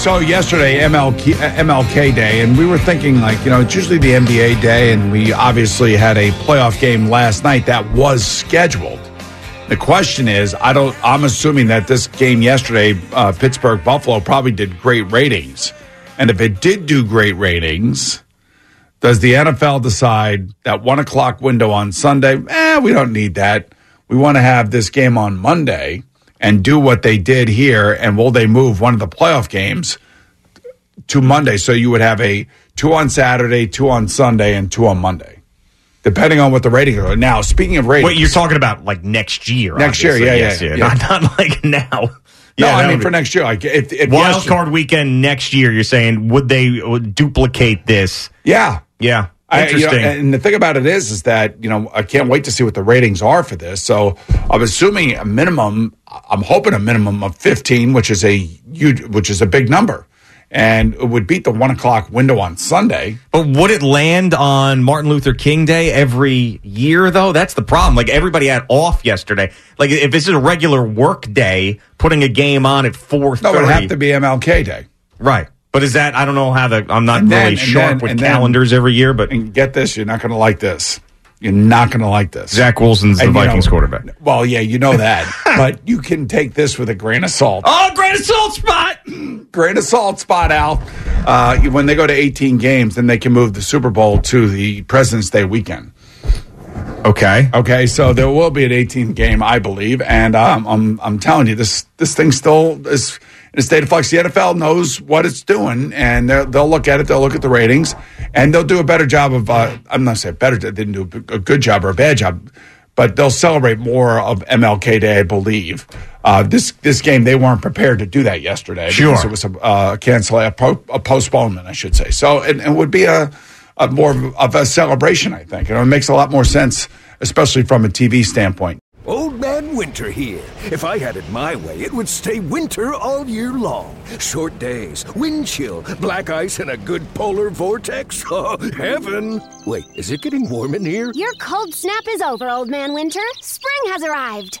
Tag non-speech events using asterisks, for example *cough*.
So yesterday, MLK, MLK Day, and we were thinking like, you know, it's usually the NBA day, and we obviously had a playoff game last night that was scheduled. The question is, I don't. I'm assuming that this game yesterday, uh, Pittsburgh Buffalo, probably did great ratings, and if it did do great ratings, does the NFL decide that one o'clock window on Sunday? Eh, we don't need that. We want to have this game on Monday and do what they did here? And will they move one of the playoff games to Monday? So you would have a two on Saturday, two on Sunday, and two on Monday, depending on what the ratings are. Now, speaking of ratings, Wait, you're talking about like next year? Next year, yeah, Yes, yeah, yeah. Not, not like now. no, Yeah, I mean would for next year. Like if, if wild yes- card weekend next year. You're saying would they would duplicate this? yeah. Yeah, I, you know, interesting. and the thing about it is, is that you know I can't wait to see what the ratings are for this. So I'm assuming a minimum. I'm hoping a minimum of 15, which is a huge, which is a big number, and it would beat the one o'clock window on Sunday. But would it land on Martin Luther King Day every year, though? That's the problem. Like, everybody had off yesterday. Like, if this is a regular work day, putting a game on at 4.30. No, it would have to be MLK Day. Right. But is that, I don't know how the, I'm not then- really sharp then- with and then- calendars every year, but And get this, you're not going to like this. You're not going to like this. Zach Wilson's the And, Vikings know, quarterback. Well, yeah, you know that, *laughs* but you can take this with a grain of salt. Oh, great assault spot! *clears throat* Grain of salt, spot Al. Uh, when they go to 18 games, then they can move the Super Bowl to the President's Day weekend. Okay. Okay, so there will be an 18 game, I believe, and um, I'm I'm telling you, this this thing still is in a state of flux. The NFL knows what it's doing, and they'll, they'll look at it, they'll look at the ratings, and they'll do a better job of. Uh, I'm not saying better, they didn't do a good job or a bad job, but they'll celebrate more of MLK Day, I believe. Uh, this this game, they weren't prepared to do that yesterday. Sure. because it was a uh, cancel a, po- a postponement, I should say. So it, it would be a, a more of- of a celebration, I think. You know, it makes a lot more sense, especially from a TV standpoint. Old Man Winter here. If I had it my way, it would stay winter all year long. Short days, wind chill, black ice, and a good polar vortex. *laughs* Oh, heaven! Wait, is it getting warm in here? Your cold snap is over, Old Man Winter. Spring has arrived.